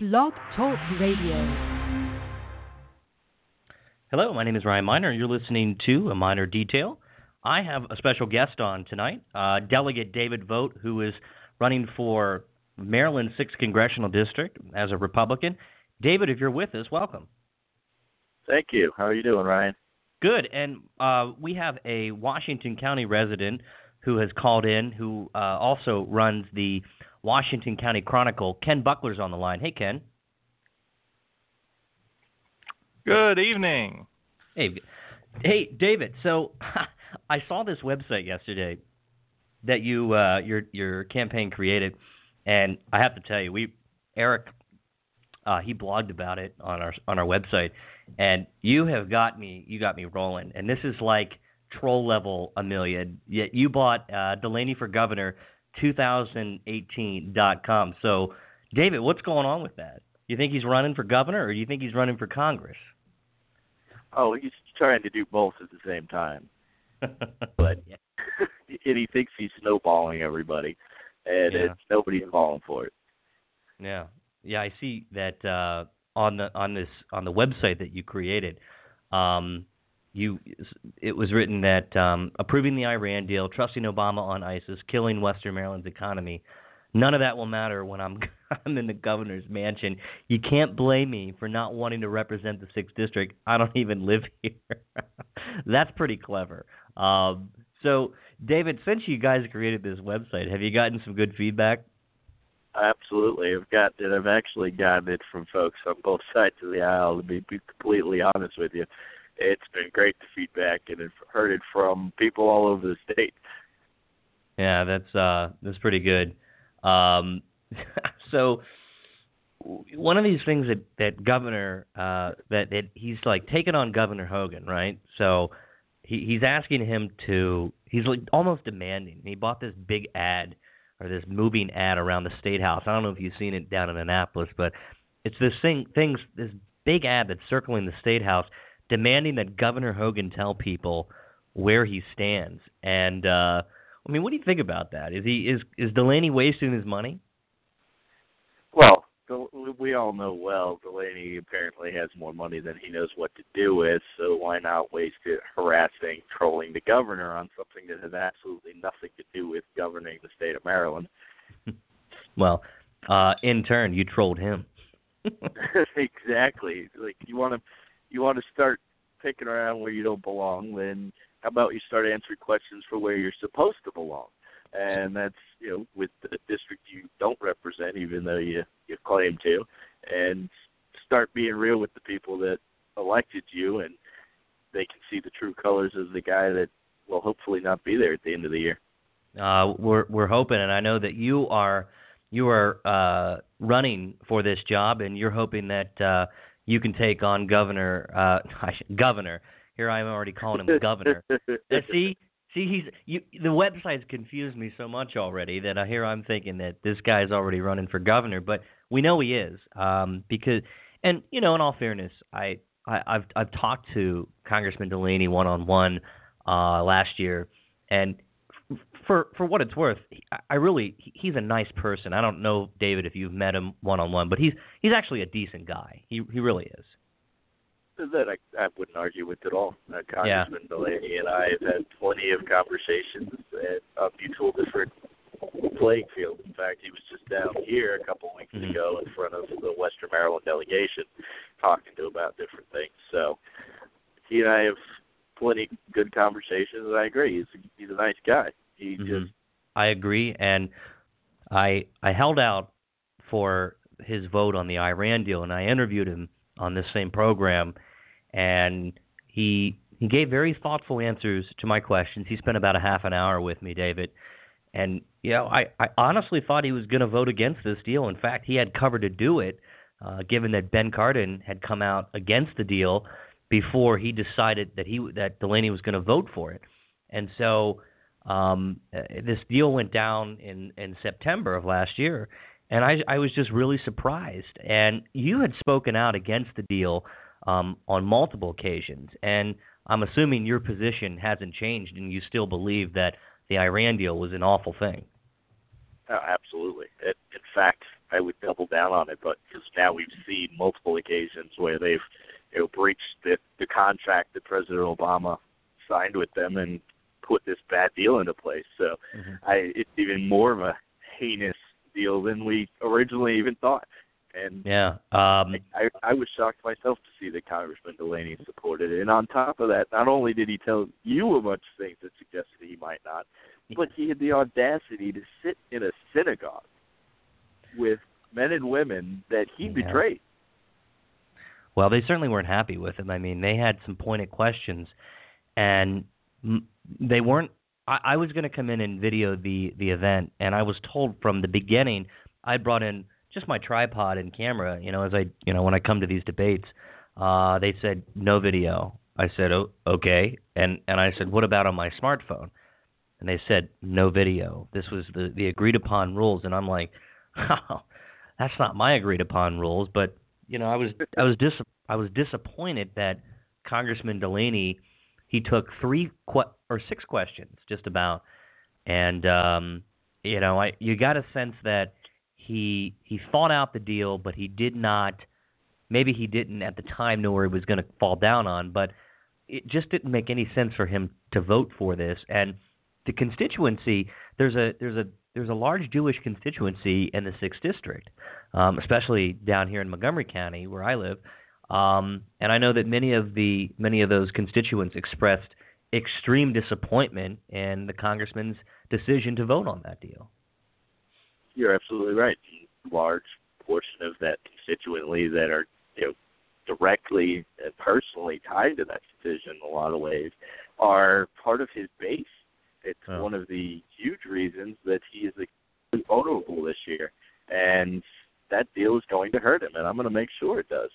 Blog Talk Radio. Hello, my name is Ryan Miner. You're listening to A Miner Detail. I have a special guest on tonight, uh, Delegate David Vogt, who is running for Maryland 6th Congressional District as a Republican. David, if you're with us, welcome. Thank you. How are you doing, Ryan? Good. And uh, we have a Washington County resident who has called in who uh, also runs the Washington County Chronicle. Ken Buckler's on the line. Hey, Ken. Good evening. Hey, hey, David. So I saw this website yesterday that you uh, your your campaign created, and I have to tell you, we Eric uh, he blogged about it on our on our website, and you have got me you got me rolling, and this is like troll level a million. Yet you bought uh, Delaney for Governor 2018.com. So, David, what's going on with that? You think he's running for governor, or do you think he's running for Congress? Oh, he's trying to do both at the same time. but and he thinks he's snowballing everybody, and Yeah. it's nobody's falling for it. Yeah, yeah, I see that uh, on the on this on the website that you created. Um, you it was written that um, approving the Iran deal, trusting Obama on ISIS, killing Western Maryland's economy. None of that will matter when I'm I'm in the governor's mansion. You can't blame me for not wanting to represent the sixth district. I don't even live here. That's pretty clever. Um, so, David, since you guys created this website, have you gotten some good feedback? Absolutely, I've got it. I've actually gotten it from folks on both sides of the aisle. To be, be completely honest with you, it's been great the feedback, and I've heard it from people all over the state. Yeah, that's uh that's pretty good. Um so one of these things that that governor uh that that he's like taken on Governor Hogan, right? So he he's asking him to he's like almost demanding. He bought this big ad or this moving ad around the state house. I don't know if you've seen it down in Annapolis, but it's this thing things this big ad that's circling the state house demanding that Governor Hogan tell people where he stands. And uh I mean, what do you think about that? Is he is is Delaney wasting his money? Well, we all know well Delaney apparently has more money than he knows what to do with, so why not waste it harassing, trolling the governor on something that has absolutely nothing to do with governing the state of Maryland? Well, uh, in turn, you trolled him. exactly. Like you want to, you want to start picking around where you don't belong. Then how about you start answering questions for where you're supposed to belong? And that's you know with the district you don't represent, even though you you claim to, and start being real with the people that elected you, and they can see the true colors of the guy that will hopefully not be there at the end of the year. Uh, we're we're hoping, and I know that you are you are uh, running for this job, and you're hoping that uh, you can take on Governor uh, Governor. Here I am already calling him Governor. Uh, see, see, he's you. The website's confused me so much already that I here I'm thinking that this guy's already running for governor, but we know he is um, because, and you know, in all fairness, I, I I've I've talked to Congressman Delaney one on one last year, and for for what it's worth, I- I really he's a nice person. I don't know David if you've met him one on one, but he's he's actually a decent guy. He he really is. that I, I wouldn't argue with at all. Uh, Congressman Delaney and I have had plenty of conversations at a mutual different playing field. In fact, he was just down here a couple of weeks Mhm. ago in front of the Western Maryland delegation talking to about different things. So he and I have plenty good conversations, and I agree. He's he's a nice guy. He Mhm. just I agree, and I I held out for his vote on the Iran deal, and I interviewed him on this same program, and he he gave very thoughtful answers to my questions. He spent about a half an hour with me, David, and you know I I honestly thought he was going to vote against this deal. In fact, he had cover to do it, uh, given that Ben Cardin had come out against the deal before he decided that he that Delaney was going to vote for it, and so um, uh, this deal went down in in September of last year, and I I was just really surprised. And you had spoken out against the deal um, on multiple occasions, and I'm assuming your position hasn't changed, and you still believe that the Iran deal was an awful thing. Oh, absolutely. It, in fact, I would double down on it. But because now we've seen multiple occasions where they've you know breached the the contract that President Obama signed with them and put this bad deal into place. So Mm-hmm. I it's even more of a heinous deal than we originally even thought. And Yeah. Um, I, I was shocked myself to see that Congressman Delaney supported it. And on top of that, not only did he tell you a bunch of things that suggested he might not, but he had the audacity to sit in a synagogue with men and women that he Yeah. betrayed. Well, they certainly weren't happy with him. I mean, they had some pointed questions, and they weren't. I, I was going to come in and video the the event, and I was told from the beginning I brought in just my tripod and camera. You know, as I you know when I come to these debates, uh, they said no video. I said oh, okay, and and I said what about on my smartphone? And they said no video. This was the the agreed upon rules, and I'm like, oh, that's not my agreed upon rules, but you know, I was I was dis I was disappointed that Congressman Delaney he took three que- or six questions just about, and um, you know, I you got a sense that he he thought out the deal, but he did not. Maybe he didn't at the time know where he was going to fall down on, but it just didn't make any sense for him to vote for this. And the constituency there's a there's a there's a large Jewish constituency in the sixth district, um, especially down here in Montgomery County where I live. Um, and I know that many of the many of those constituents expressed extreme disappointment in the congressman's decision to vote on that deal. You're absolutely right. Large portion of that constituently that are you know directly and personally tied to that decision in a lot of ways are part of his base. It's Oh. one of the huge reasons that he is vulnerable this year, and that deal is going to hurt him, and I'm going to make sure it does.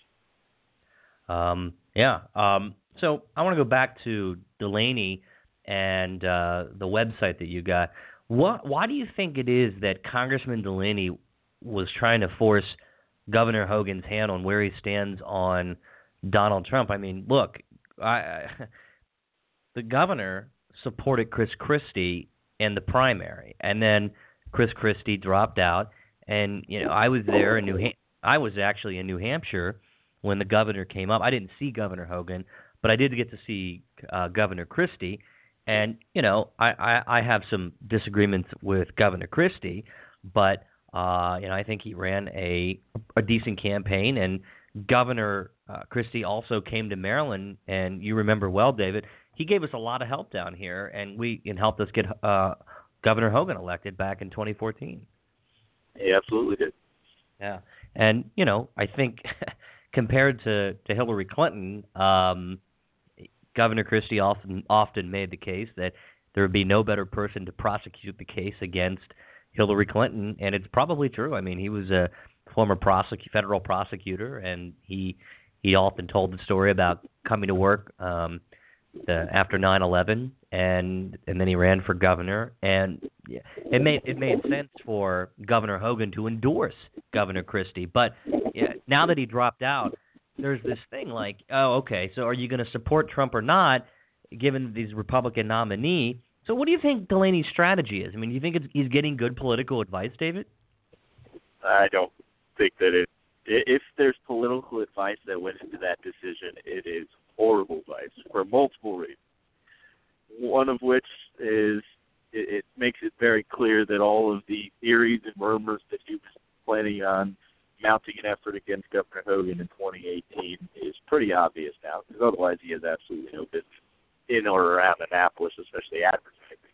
Um, yeah. Um, so I want to go back to Delaney and uh, the website that you got. What? Why do you think it is that Congressman Delaney was trying to force Governor Hogan's hand on where he stands on Donald Trump? I mean, look, I, I the governor supported Chris Christie in the primary, and then Chris Christie dropped out. And you know, I was there in New. Ham- I was actually in New Hampshire when the governor came up. I didn't see Governor Hogan, but I did get to see uh, Governor Christie. And you know, I, I, I have some disagreements with Governor Christie, but uh, you know, I think he ran a a decent campaign. And Governor uh, Christie also came to Maryland, and you remember well, David. He gave us a lot of help down here, and we and helped us get uh, Governor Hogan elected back in 2014. He absolutely did. Yeah, and you know, I think compared to to Hillary Clinton, um, Governor Christie often often made the case that there would be no better person to prosecute the case against Hillary Clinton, and it's probably true. I mean, he was a former federal prosecutor, and he he often told the story about coming to work um, the, after 9/11, and and then he ran for governor, and it made it made sense for Governor Hogan to endorse Governor Christie. But yeah, now that he dropped out, there's this thing like, oh, okay, so are you going to support Trump or not, given he's Republican nominee? So what do you think Delaney's strategy is? I mean, do you think he's getting good political advice, David? I don't think that it. If there's political advice that went into that decision, it is horrible advice for multiple reasons. One of which is it, it makes it very clear that all of the theories and rumors that he was planning on mounting an effort against Governor Hogan in 2018 is pretty obvious now, because otherwise he has absolutely no business in or around Annapolis, especially advertising.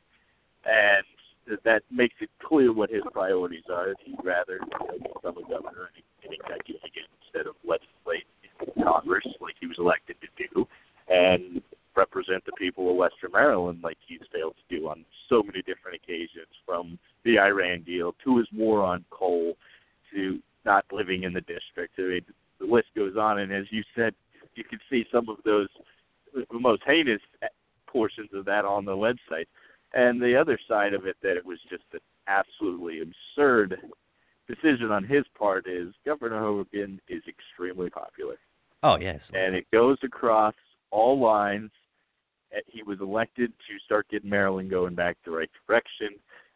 And that makes it clear what his priorities are. He'd rather you know, become a governor and an executive again instead of legislate Congress like he was elected to do, and represent the people of Western Maryland like he's failed to do on so many different occasions, from the Iran deal to his war on coal to not living in the district. I mean, the list goes on, and as you said, you can see some of those the most heinous portions of that on the website. And the other side of it that it was just an absolutely absurd decision on his part is Governor Hogan is extremely popular. Oh yes. And it goes across all lines. Uh, He was elected to start getting Maryland going back the right direction.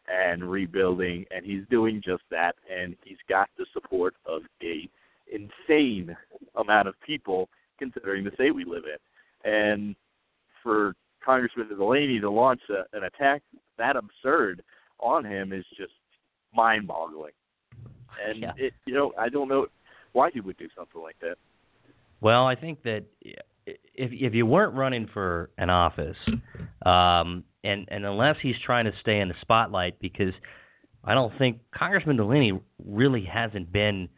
and rebuilding, and he's doing just that. And he's got the support of a insane amount of people, considering the state we live in. And for Congressman Delaney to launch a, an attack that absurd on him is just mind-boggling. And Yeah. it, you know, I don't know why he would do something like that. Well, I think that if if you weren't running for an office, um, and and unless he's trying to stay in the spotlight, because I don't think Congressman Delaney really hasn't been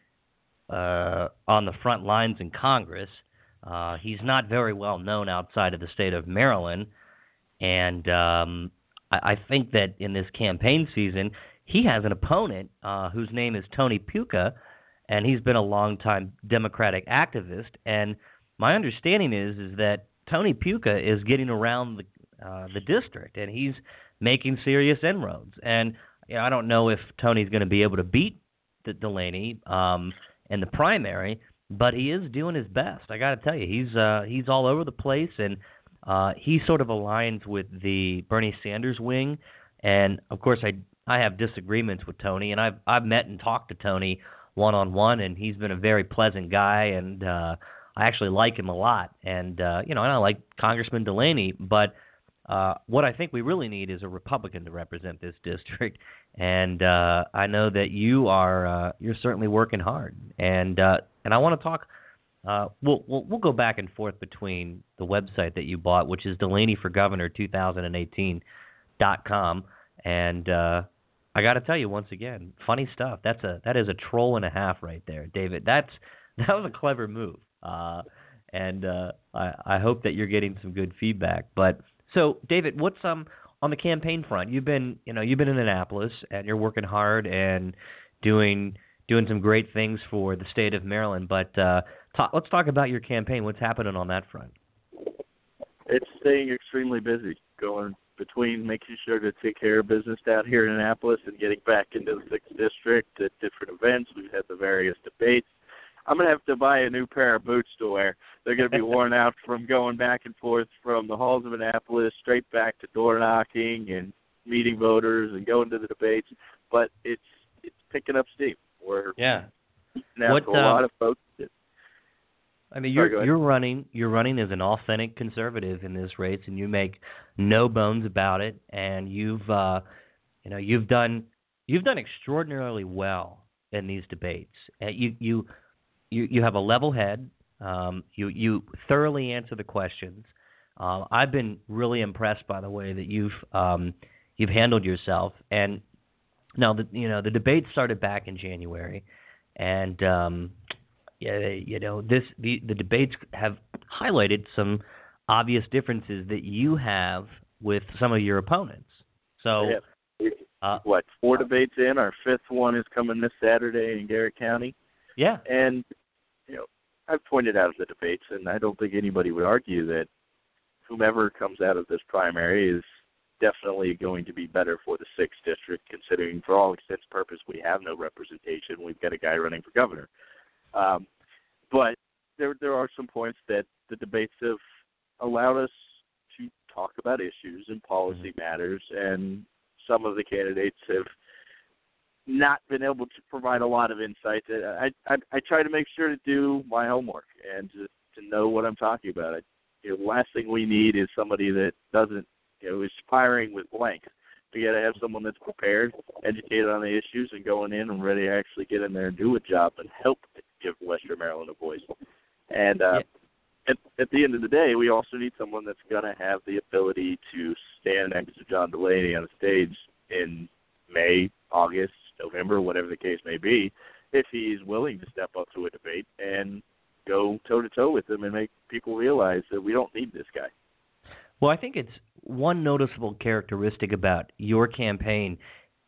uh, on the front lines in Congress. Uh, he's not very well known outside of the state of Maryland, and um, I, I think that in this campaign season, he has an opponent uh, whose name is Tony Puca, and he's been a longtime Democratic activist. And my understanding is is that Tony Puca is getting around the uh, the district, and he's making serious inroads. And you know, I don't know if Tony's going to be able to beat Delaney um, in the primary, but he is doing his best. I got to tell you, he's uh, he's all over the place, and uh, he sort of aligns with the Bernie Sanders wing. And of course, I I have disagreements with Tony, and I've I've met and talked to Tony one on one, and he's been a very pleasant guy, and uh, I actually like him a lot. And uh, you know, and I like Congressman Delaney, but uh, what I think we really need is a Republican to represent this district, and uh, I know that you are uh, you're certainly working hard, and uh, and I want to talk. Uh, we'll, we'll we'll go back and forth between the website that you bought, which is Delaney for Governor 2018 dot com, and uh, I got to tell you once again, funny stuff. That's a that is a troll and a half right there, David. That's that was a clever move, uh, and uh, I I hope that you're getting some good feedback. But so, David, what's um on the campaign front? You've been you know you've been in Annapolis and you're working hard and doing doing some great things for the state of Maryland. But uh, let's talk about your campaign. What's happening on that front? It's staying extremely busy, going between making sure to take care of business down here in Annapolis and getting back into the sixth district at different events. We've had the various debates. I'm gonna have to buy a new pair of boots to wear. They're gonna be worn out from going back and forth from the halls of Annapolis straight back to door knocking and meeting voters and going to the debates. But it's it's picking up steam. We're Yeah. now What, a lot um, of folks. That, I mean, you're you're running you're running as an authentic conservative in this race, and you make no bones about it. And you've uh, you know you've done you've done extraordinarily well in these debates. Uh, you you you you have a level head. Um, you you thoroughly answer the questions. Uh, I've been really impressed by the way that you've um, you've handled yourself. And now the you know the debate started back in January, and um, yeah, you know this the the debates have highlighted some obvious differences that you have with some of your opponents. So yeah. uh, what four debates in? Our fifth one is coming this Saturday in Garrett County. yeah, And you know, I've pointed out the debates, and I don't think anybody would argue that whomever comes out of this primary is definitely going to be better for the sixth district, considering for all intents and purposes we have no representation. We've got a guy running for governor. Um, but there there are some points that the debates have allowed us to talk about issues and policy matters, and some of the candidates have not been able to provide a lot of insight. I I, I try to make sure to do my homework and to, to know what I'm talking about. I, you know, last thing we need is somebody that doesn't, you know, is firing with blanks. We got to have someone that's prepared, educated on the issues, and going in and ready to actually get in there and do a job and help give Western Maryland a voice. And uh, at, at the end of the day, we also need someone that's going to have the ability to stand next to John Delaney on a stage in May, August, November, whatever the case may be, if he's willing to step up to a debate and go toe to toe with him and make people realize that we don't need this guy. Well, I think it's one noticeable characteristic about your campaign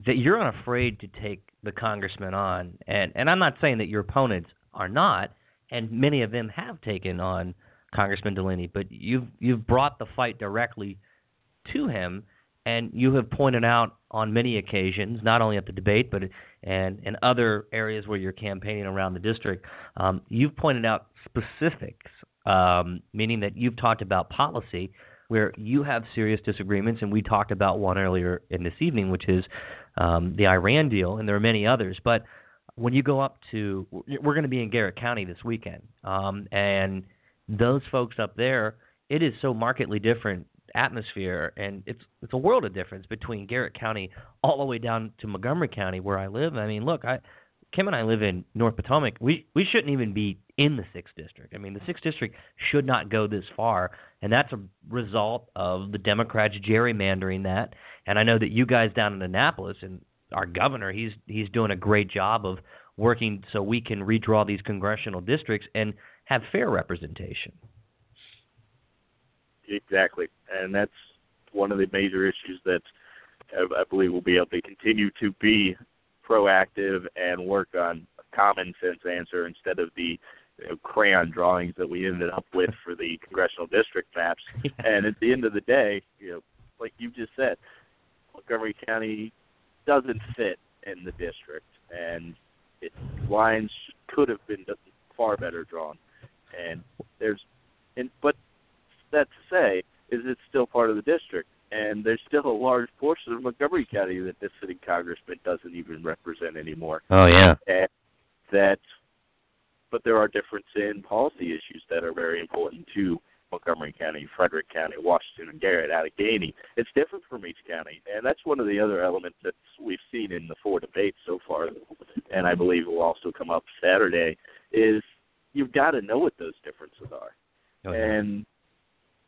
that you're unafraid to take the congressman on, and and I'm not saying that your opponents are not, and many of them have taken on Congressman Delaney, but you've you've brought the fight directly to him, and you have pointed out on many occasions, not only at the debate, but and in other areas where you're campaigning around the district, um, you've pointed out specifics, um, meaning that you've talked about policy where you have serious disagreements, and we talked about one earlier in this evening, which is um, the Iran deal, and there are many others. But when you go up to, we're going to be in Garrett County this weekend, um, and those folks up there, it is so markedly different atmosphere, and it's it's a world of difference between Garrett County all the way down to Montgomery County where I live. I mean, look, I Kim and I live in North Potomac. We we shouldn't even be in the sixth district. I mean, the sixth district should not go this far, and that's a result of the Democrats gerrymandering that. And I know that you guys down in Annapolis and our governor, he's he's doing a great job of working so we can redraw these congressional districts and have fair representation. Exactly, and that's one of the major issues that uh, I believe we'll be able to continue to be proactive and work on a common sense answer instead of the you know, crayon drawings that we ended up with for the congressional district maps. And at the end of the day, you know, like you just said, Montgomery County doesn't fit in the district, and it, lines could have been far better drawn. And there's, and but that to say is it's still part of the district and there's still a large portion of Montgomery County that this sitting congressman doesn't even represent anymore. Oh yeah. And that, but there are differences in policy issues that are very important to Montgomery County, Frederick County, Washington, and Garrett, Allegany. It's different from each county, and that's one of the other elements that we've seen in the four debates so far, and I believe will also come up Saturday. Is you've got to know what those differences are, oh, yeah. and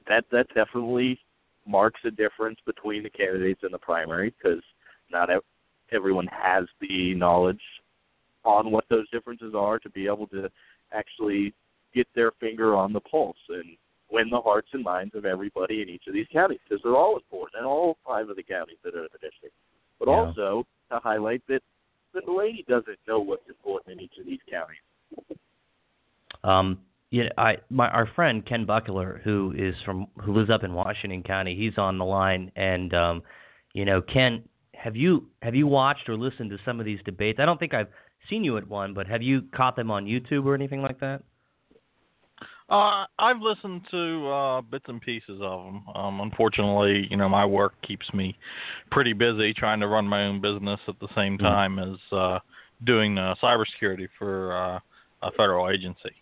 that that definitely marks a difference between the candidates in the primary because not everyone has the knowledge on what those differences are to be able to actually get their finger on the pulse and win the hearts and minds of everybody in each of these counties because they're all important in all five of the counties that are in the district. But yeah. also to highlight that Delaney doesn't know what's important in each of these counties. Um, yeah, I my our friend Ken Buckler, who is from who lives up in Washington County, he's on the line, and um, you know, Ken, have you have you watched or listened to some of these debates? I don't think I've seen you at one, but have you caught them on YouTube or anything like that? Uh, I've listened to uh, bits and pieces of them. Um, unfortunately, you know, my work keeps me pretty busy trying to run my own business at the same Mm-hmm. time as uh, doing uh, cybersecurity for uh, a federal agency.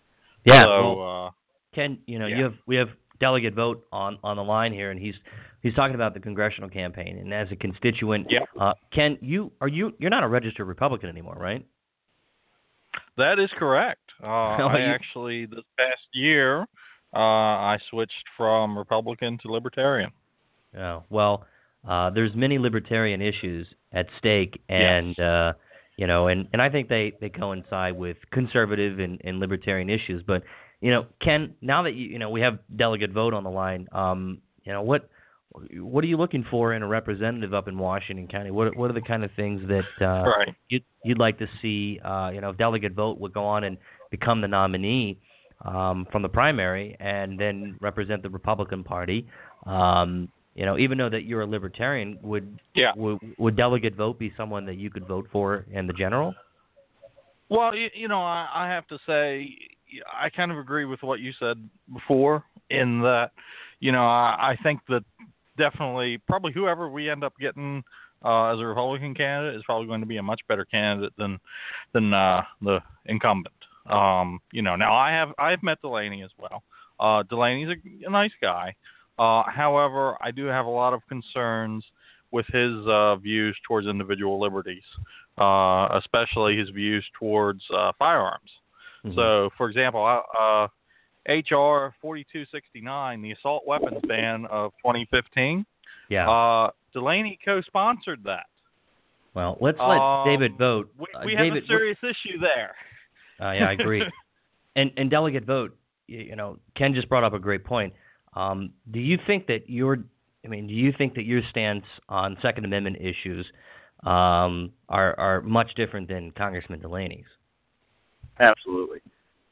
Yeah. So, well, uh, Ken, you know, yeah. you have we have delegate Vogt on on the line here, and he's he's talking about the congressional campaign, and as a constituent, Yeah. uh, Ken, you are you you're not a registered Republican anymore, right? That is correct. Uh, I actually this past year uh, I switched from Republican to Libertarian. Oh, well, uh, there's many libertarian issues at stake, and uh, you know, and, and I think they, they coincide with conservative and, and libertarian issues. But you know, Ken, now that you you know we have delegate Vogt on the line, um, you know what what are you looking for in a representative up in Washington County? What what are the kind of things that uh, right. you'd you'd like to see? Uh, you know, if delegate Vogt would go on and become the nominee um, from the primary, and then represent the Republican Party. Um, you know, even though that you're a libertarian, would Yeah. would, would delegate Vogt be someone that you could vote for in the general? Well, you, you know, I, I have to say, I kind of agree with what you said before, in that, you know, I, I think that definitely, probably whoever we end up getting uh, as a Republican candidate is probably going to be a much better candidate than than uh, the incumbent. Um, you know, now I have I have met Delaney as well. Uh, Delaney's a, a nice guy. Uh, however, I do have a lot of concerns with his uh, views towards individual liberties, uh, especially his views towards uh, firearms. Mhm. So, for example, uh, HR 4269, the assault weapons ban of 2015, yeah. uh, Delaney co-sponsored that. well, let's let um, David Vogt. We, Uh, have David, a serious issue there. Uh, yeah, I agree. and and delegate Vogt. You, you know, Ken just brought up a great point. Um, do you think that your, I mean, do you think that your stance on Second Amendment issues um, are are much different than Congressman Delaney's? Absolutely.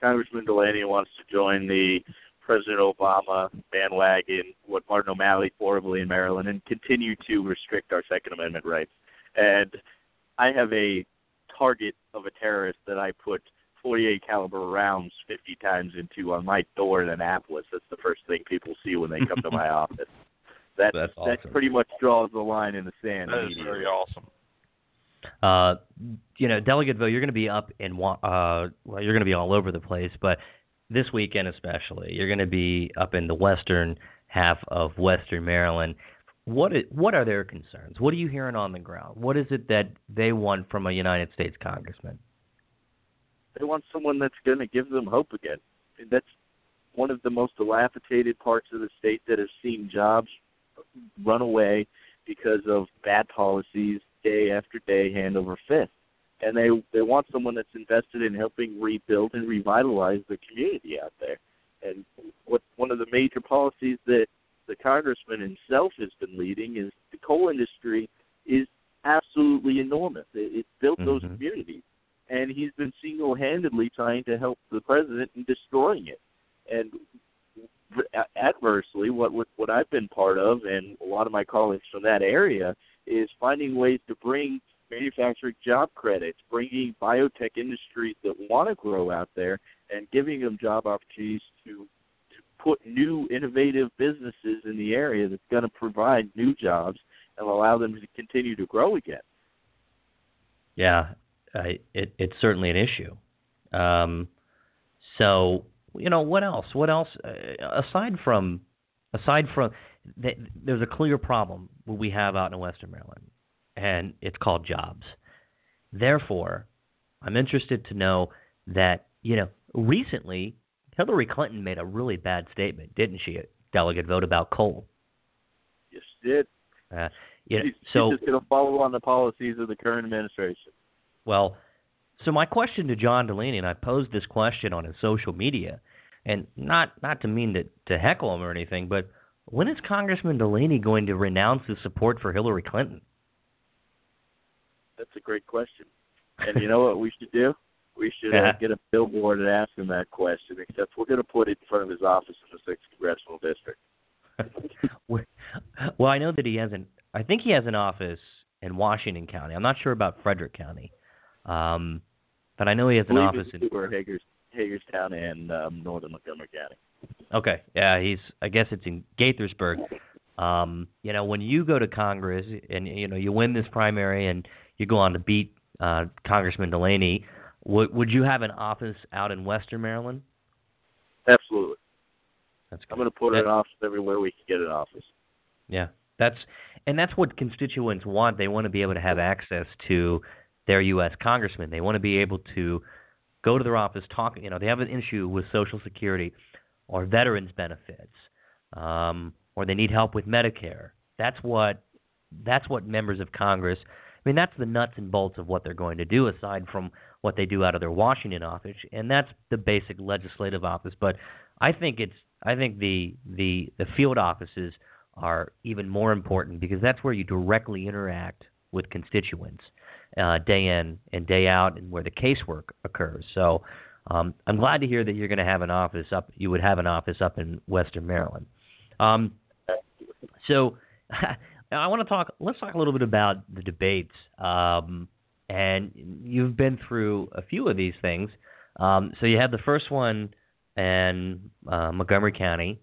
Congressman Delaney wants to join the President Obama bandwagon, what Martin O'Malley horribly in Maryland, and continue to restrict our Second Amendment rights. And I have a target of a terrorist that I put 48 caliber rounds 50 times into on my door in Annapolis. That's the first thing people see when they come to my office. That That's that pretty much draws the line in the sand. That is very awesome. Uh, you know, Delegate Vogt, you're going to be up in uh, well, you're going to be all over the place, but this weekend especially, you're going to be up in the western half of Western Maryland. What is, what are their concerns? What are you hearing on the ground? What is it that they want from a United States congressman? They want someone that's going to give them hope again. That's one of the most dilapidated parts of the state that has seen jobs run away because of bad policies day after day, hand over fist. And they they want someone that's invested in helping rebuild and revitalize the community out there. And what one of the major policies that the congressman himself has been leading is the coal industry is absolutely enormous. It, it built mm-hmm. those communities, and he's been single-handedly trying to help the president in destroying it. And adversely, what what, what I've been part of, and a lot of my colleagues from that area, is finding ways to bring manufacturing job credits, bringing biotech industries that want to grow out there, and giving them job opportunities to to put new innovative businesses in the area that's going to provide new jobs and allow them to continue to grow again. Yeah, I, it, it's certainly an issue. Um, so you know what else? What else uh, aside from aside from there's a clear problem we have out in Western Maryland, and it's called jobs. Therefore, I'm interested to know that you know recently Hillary Clinton made a really bad statement, didn't she? Delegate Vogt about coal. Yes, she did. Uh, you know, she's, so she's just going to follow on the policies of the current administration. Well, so my question to John Delaney, and I posed this question on his social media, and not not to mean to to heckle him or anything, but when is Congressman Delaney going to renounce his support for Hillary Clinton? That's a great question. And you know what we should do? We should uh, get a billboard and ask him that question. Except we're going to put it in front of his office in the sixth congressional district. well, I know that he has an. I think he has an office in Washington County. I'm not sure about Frederick County, um, but I know he has an office in. Hager's, Hagerstown and um, northern Montgomery County. Okay, yeah, he's. I guess it's in Gaithersburg. Um, you know, when you go to Congress and you know you win this primary and you go on to beat uh, Congressman Delaney, would would you have an office out in Western Maryland? Absolutely. That's good. I'm going to put that, an office everywhere we can get an office. Yeah, that's and that's what constituents want. They want to be able to have access to their U.S. congressman. They want to be able to go to their office, talk. You know, they have an issue with Social Security or veterans benefits, um, or they need help with Medicare. That's what that's what members of Congress. I mean, that's the nuts and bolts of what they're going to do, aside from what they do out of their Washington office, and that's the basic legislative office. But I think it's I think the the the field offices are even more important because that's where you directly interact with constituents uh, day in and day out, and where the casework occurs. So um, I'm glad to hear that you're going to have an office up. You would have an office up in Western Maryland. Um, so I want to talk. Let's talk a little bit about the debates. Um, and you've been through a few of these things. Um, so you had the first one in uh, Montgomery County,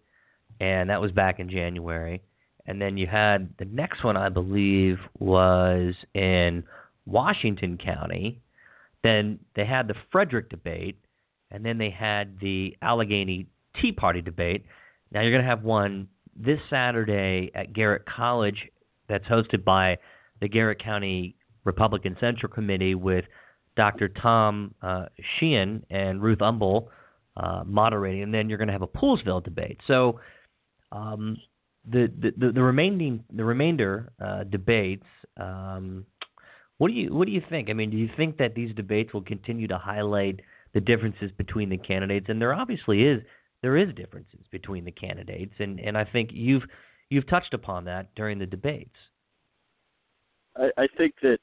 and that was back in January. And then you had the next one, I believe, was in Washington County. Then they had the Frederick debate, and then they had the Allegany Tea Party debate. Now you're going to have one this Saturday at Garrett College that's hosted by the Garrett County Republican Central Committee with Dr. Tom uh, Sheehan and Ruth Umble uh, moderating, and then you're going to have a Poolesville debate. So um, the, the the remaining the remainder uh, debates. Um, what do you what do you think? I mean, do you think that these debates will continue to highlight the differences between the candidates, and there obviously is there is differences between the candidates, and and I think you've you've touched upon that during the debates. I, I think that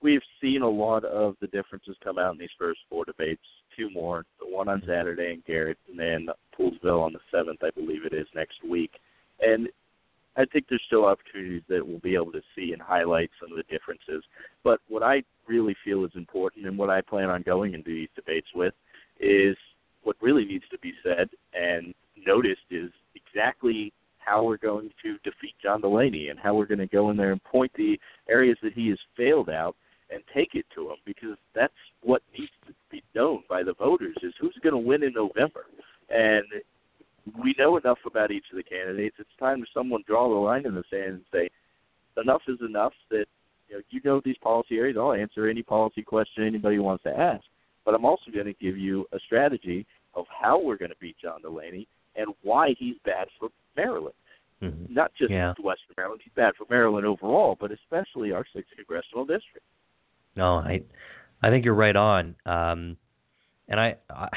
we've seen a lot of the differences come out in these first four debates. Two more, the one on Saturday in Garrett, and then Poolesville on the seventh, I believe it is next week. And I think there's still opportunities that we'll be able to see and highlight some of the differences. But what I really feel is important and what I plan on going into these debates with is what really needs to be said and noticed is exactly how we're going to defeat John Delaney and how we're going to go in there and point the areas that he has failed out and take it to them because that's what needs to be known by the voters is who's going to win in November. And we know enough about each of the candidates. It's time for someone draw the line in the sand and say enough is enough. That you know you know these policy areas. I'll answer any policy question anybody wants to ask. But I'm also going to give you a strategy of how we're going to beat John Delaney and why he's bad for Maryland. Mhm. Not just Yeah. Western Maryland. He's bad for Maryland overall, but especially our sixth congressional district. No, I I think you're right on. Um, and I, I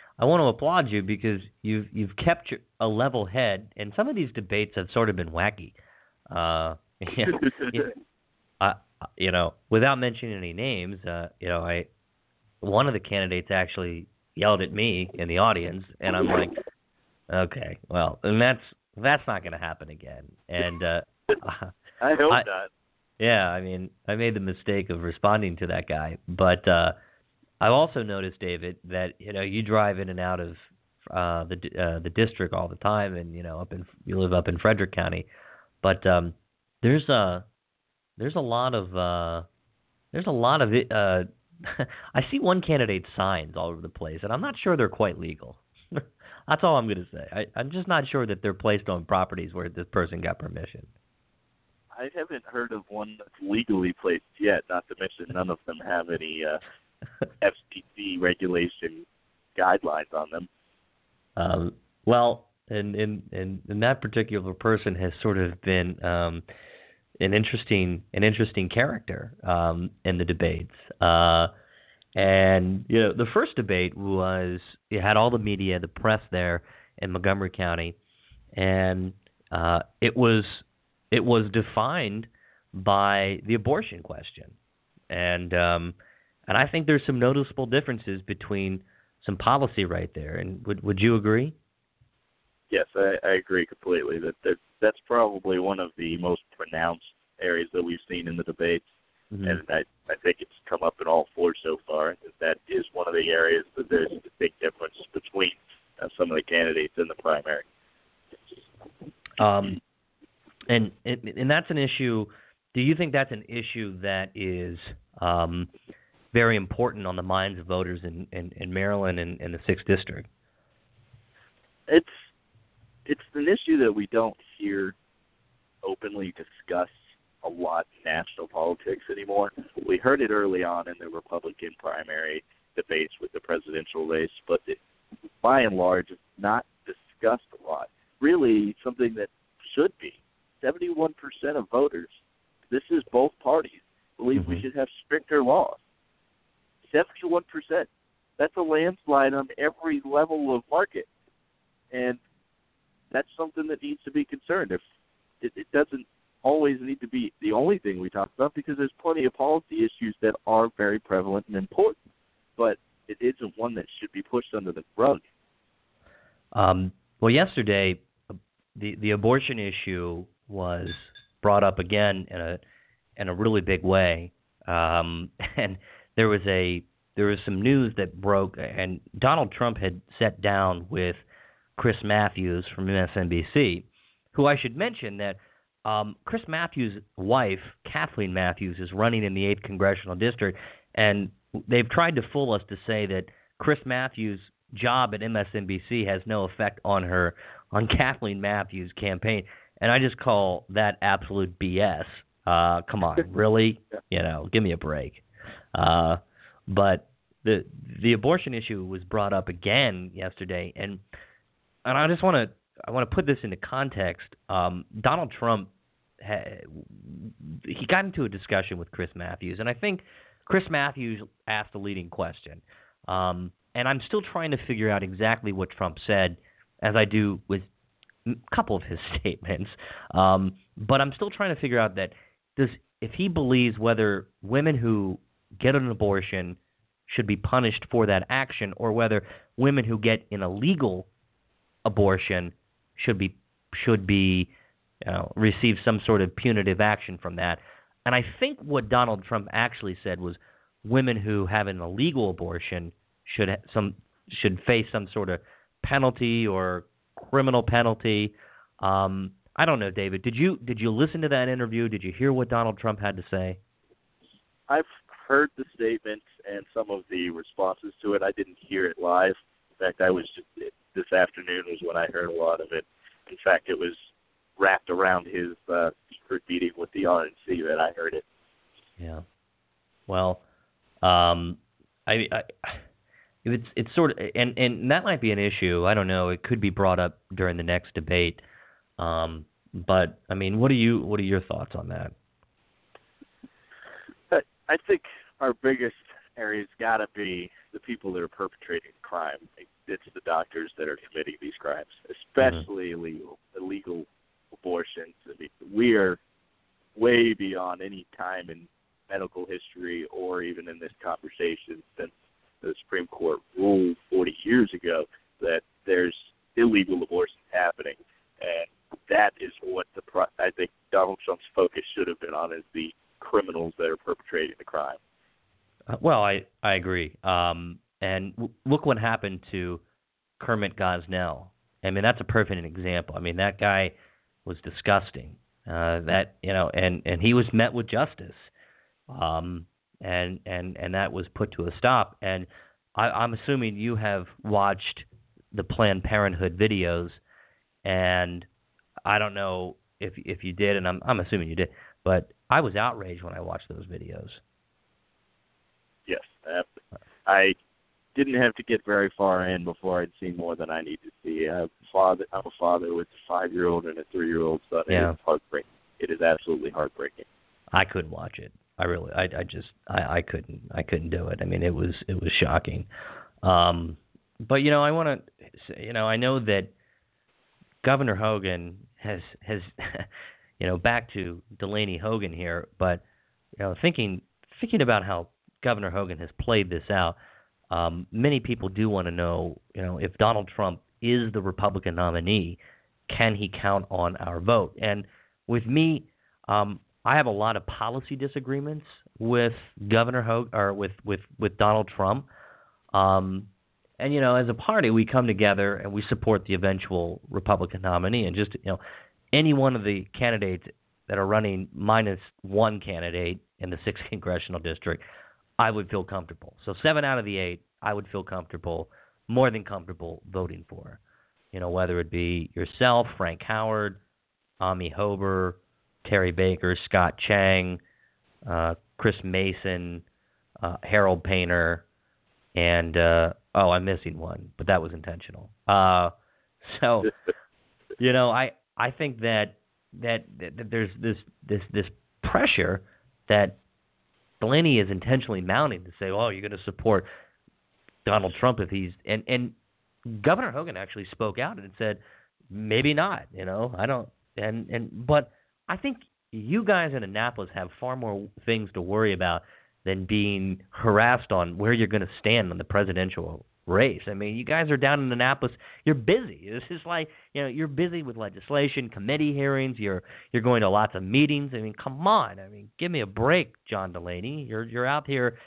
I want to applaud you because you've you've kept your, a level head, and some of these debates have sort of been wacky. Uh, you know, I, you know, without mentioning any names, uh, you know, I one of the candidates actually yelled at me in the audience, and I'm like, okay, well, and that's that's not going to happen again. And uh, I hope I- not. yeah, I mean, I made the mistake of responding to that guy, but uh I've also noticed, David, that you know you drive in and out of uh the uh, the district all the time, and you know up in you live up in Frederick County, but um there's a there's a lot of uh there's a lot of it, uh I see one candidate's signs all over the place, and I'm not sure they're quite legal. That's all I'm going to say. I, I'm just not sure that they're placed on properties where this person got permission. I haven't heard of one that's legally placed yet. Not to mention, none of them have any uh, FCC regulation guidelines on them. Um, well, and, and and and that particular person has sort of been um, an interesting an interesting character um, in the debates. Uh, and you know, the first debate was it had all the media, the press there in Montgomery County, and uh, it was it was defined by the abortion question, and um, and I think there's some noticeable differences between some policy right there. And would would you agree? Yes, I, I agree completely. That, that that's probably one of the most pronounced areas that we've seen in the debates, Mhm. and I I think it's come up in all four so far. That that is one of the areas that there's a big difference between uh, some of the candidates in the primary. Um, and and and that's an issue. Do you think that's an issue that is um, very important on the minds of voters in, in, in Maryland and, and the sixth district? it's it's an issue that we don't hear openly discussed a lot national politics anymore. We heard it early on in the Republican primary debates with the presidential race, but it, by and large, it's not discussed a lot. Really, something that should be. 71% of voters, this is both parties, believe we Mhm. should have stricter laws. 71%. That's a landslide on every level of market and that's something that needs to be concerned. If it, it doesn't always need to be the only thing we talk about, because there's plenty of policy issues that are very prevalent and important, but it isn't one that should be pushed under the rug. Um, well, yesterday, the the abortion issue was brought up again in a in a really big way, um, and there was a there was some news that broke, and Donald Trump had sat down with Chris Matthews from MSNBC, who I should mention that um, Chris Matthews' wife, Kathleen Matthews, is running in the eighth congressional district, and they've tried to fool us to say that Chris Matthews' job at MSNBC has no effect on her on Kathleen Matthews' campaign, and I just call that absolute BS. Uh, come on, really? You know, give me a break. Uh, but the the abortion issue was brought up again yesterday, and and I just want to I want to put this into context. Um, Donald Trump he got into a discussion with Chris Matthews, and I think Chris Matthews asked a leading question. Um, and I'm still trying to figure out exactly what Trump said, as I do with a couple of his statements. Um, but I'm still trying to figure out that does if he believes whether women who get an abortion should be punished for that action, or whether women who get an illegal abortion should be should be you know, receive some sort of punitive action from that. And I think what Donald Trump actually said was women who have an illegal abortion should some should face some sort of penalty or criminal penalty. Um, I don't know, David. Did you did you listen to that interview? Did you hear what Donald Trump had to say? I've heard the statement and some of the responses to it. I didn't hear it live. In fact, I was just this afternoon was when I heard a lot of it. In fact, it was wrapped around his uh, secret meeting with the RNC that I heard it. Yeah. Well, um, I, I it's it's sort of and and that might be an issue. I don't know. It could be brought up during the next debate. Um, but I mean, what are you what are your thoughts on that? I think our biggest area's got to be the people that are perpetrating crime. It's the doctors that are committing these crimes, especially mm-hmm. illegal illegal abortions. I mean, we are way beyond any time in medical history or even in this conversation since the Supreme Court ruled 40 years ago that there's illegal abortions happening, and that is what the I think Donald Trump's focus should have been on is the criminals that are perpetrating the crime. Uh, well, I I agree. Um, and w- look what happened to Kermit Gosnell. I mean, that's a perfect example. I mean, that guy was disgusting. Uh, that you know, and and he was met with justice. Um, and and and that was put to a stop. And I, I'm assuming you have watched the Planned Parenthood videos, and I don't know if if you did, and I'm I'm assuming you did, but I was outraged when I watched those videos. Yes, I didn't have to get very far in before I'd seen more than I needed to see. I'm a father. I'm a father with a five-year-old and a three-year-old son. Yeah. It is heartbreaking. It is absolutely heartbreaking. I couldn't watch it. I really, I, I just, I, I couldn't, I couldn't do it. I mean, it was, it was shocking. Um, but you know, I want to, you know, I know that Governor Hogan has, has, you know, back to Delaney Hogan here, but you know, thinking, thinking about how Governor Hogan has played this out, um, many people do want to know, you know, if Donald Trump is the Republican nominee, can he count on our vote? And with me, um, I have a lot of policy disagreements with Governor Hogan or with with with Donald Trump. Um, and you know, as a party, we come together and we support the eventual Republican nominee. And just you know, any one of the candidates that are running minus one candidate in the sixth congressional district, I would feel comfortable. So seven out of the eight, I would feel comfortable, more than comfortable voting for. You know, whether it be yourself, Frank Howard, Amie Hoeber, Terry Baker, Scott Chang, uh, Chris Mason, uh, Harold Painter, and uh, oh, I'm missing one, but that was intentional. Uh, so, you know, I I think that, that that there's this this this pressure that Delaney is intentionally mounting to say, "Oh, you're going to support Donald Trump if he's," and and Governor Hogan actually spoke out and said, "Maybe not." You know, I don't, and and but I think you guys in Annapolis have far more things to worry about than being harassed on where you're going to stand on the presidential race. I mean, you guys are down in Annapolis. You're busy. This is like you know you're busy with legislation, committee hearings. You're you're going to lots of meetings. I mean, come on. I mean, give me a break, John Delaney. You're you're out here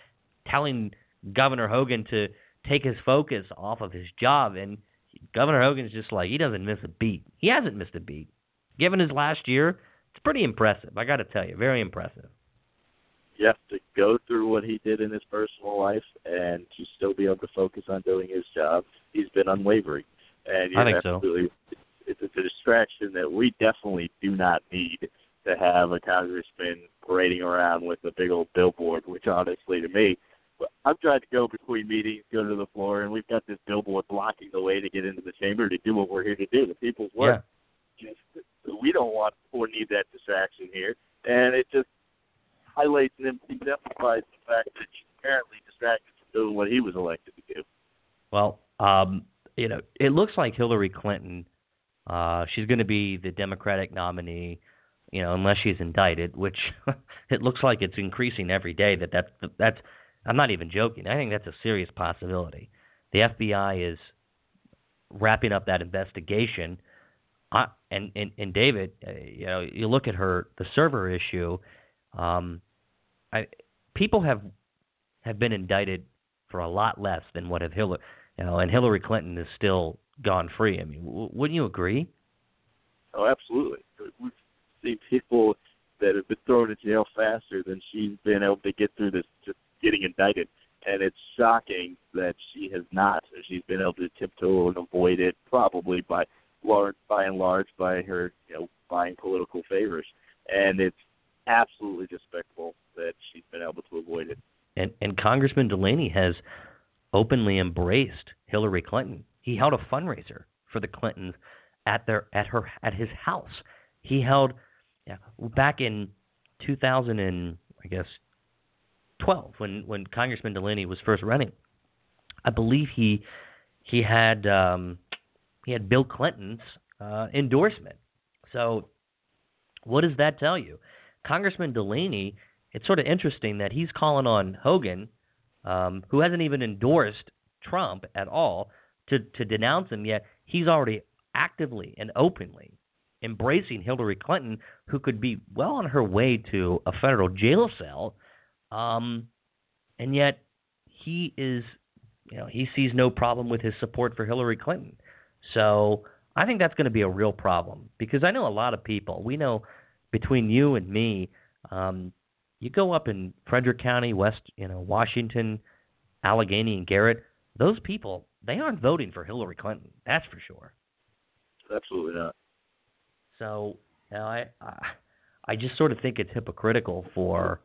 telling Governor Hogan to take his focus off of his job, and Governor Hogan's just like he doesn't miss a beat. He hasn't missed a beat. Given his last year, it's pretty impressive. I got to tell you, very impressive. Yes, to go through what he did in his personal life and to still be able to focus on doing his job, he's been unwavering. And I think absolutely, so. It's a distraction that we definitely do not need to have a congressman parading around with a big old billboard. Which, honestly, to me, I've tried to go between meetings, go to the floor, and we've got this billboard blocking the way to get into the chamber to do what we're here to do, the people's work. Yeah. Just we don't want or need that distraction here, and it just highlights and exemplifies the fact that he's apparently distracted from doing what he was elected to do. Well, um, you know, it looks like Hillary Clinton. Uh, she's going to be the Democratic nominee, you know, unless she's indicted, which it looks like it's increasing every day. That that's that's. I'm not even joking. I think that's a serious possibility. The FBI is wrapping up that investigation I, and, and and David, uh, you know, you look at her the server issue. Um, I people have have been indicted for a lot less than what have Hillary, you know, and Hillary Clinton is still gone free. I mean, w- wouldn't you agree? Oh, absolutely. We've seen people that have been thrown in jail faster than she's been able to get through this just getting indicted, and it's shocking that she has not. She's been able to tiptoe and avoid it, probably by large, by and large, by her you know buying political favors, and it's absolutely despicable that she's been able to avoid it. And and Congressman Delaney has openly embraced Hillary Clinton. He held a fundraiser for the Clintons at their at her at his house. He held yeah, back in 2000 and I guess 12 when when Congressman Delaney was first running. I believe he he had um, he had Bill Clinton's uh, endorsement. So what does that tell you? Congressman Delaney, it's sort of interesting that he's calling on Hogan, um, who hasn't even endorsed Trump at all, to, to denounce him, yet he's already actively and openly embracing Hillary Clinton, who could be well on her way to a federal jail cell, um, and yet he is, you know, he sees no problem with his support for Hillary Clinton. So I think that's going to be a real problem because I know a lot of people. We know between you and me, um, you go up in Frederick County, West, you know, Washington, Allegany, and Garrett. Those people, they aren't voting for Hillary Clinton. That's for sure. Absolutely not. So you know, I, I, I just sort of think it's hypocritical for.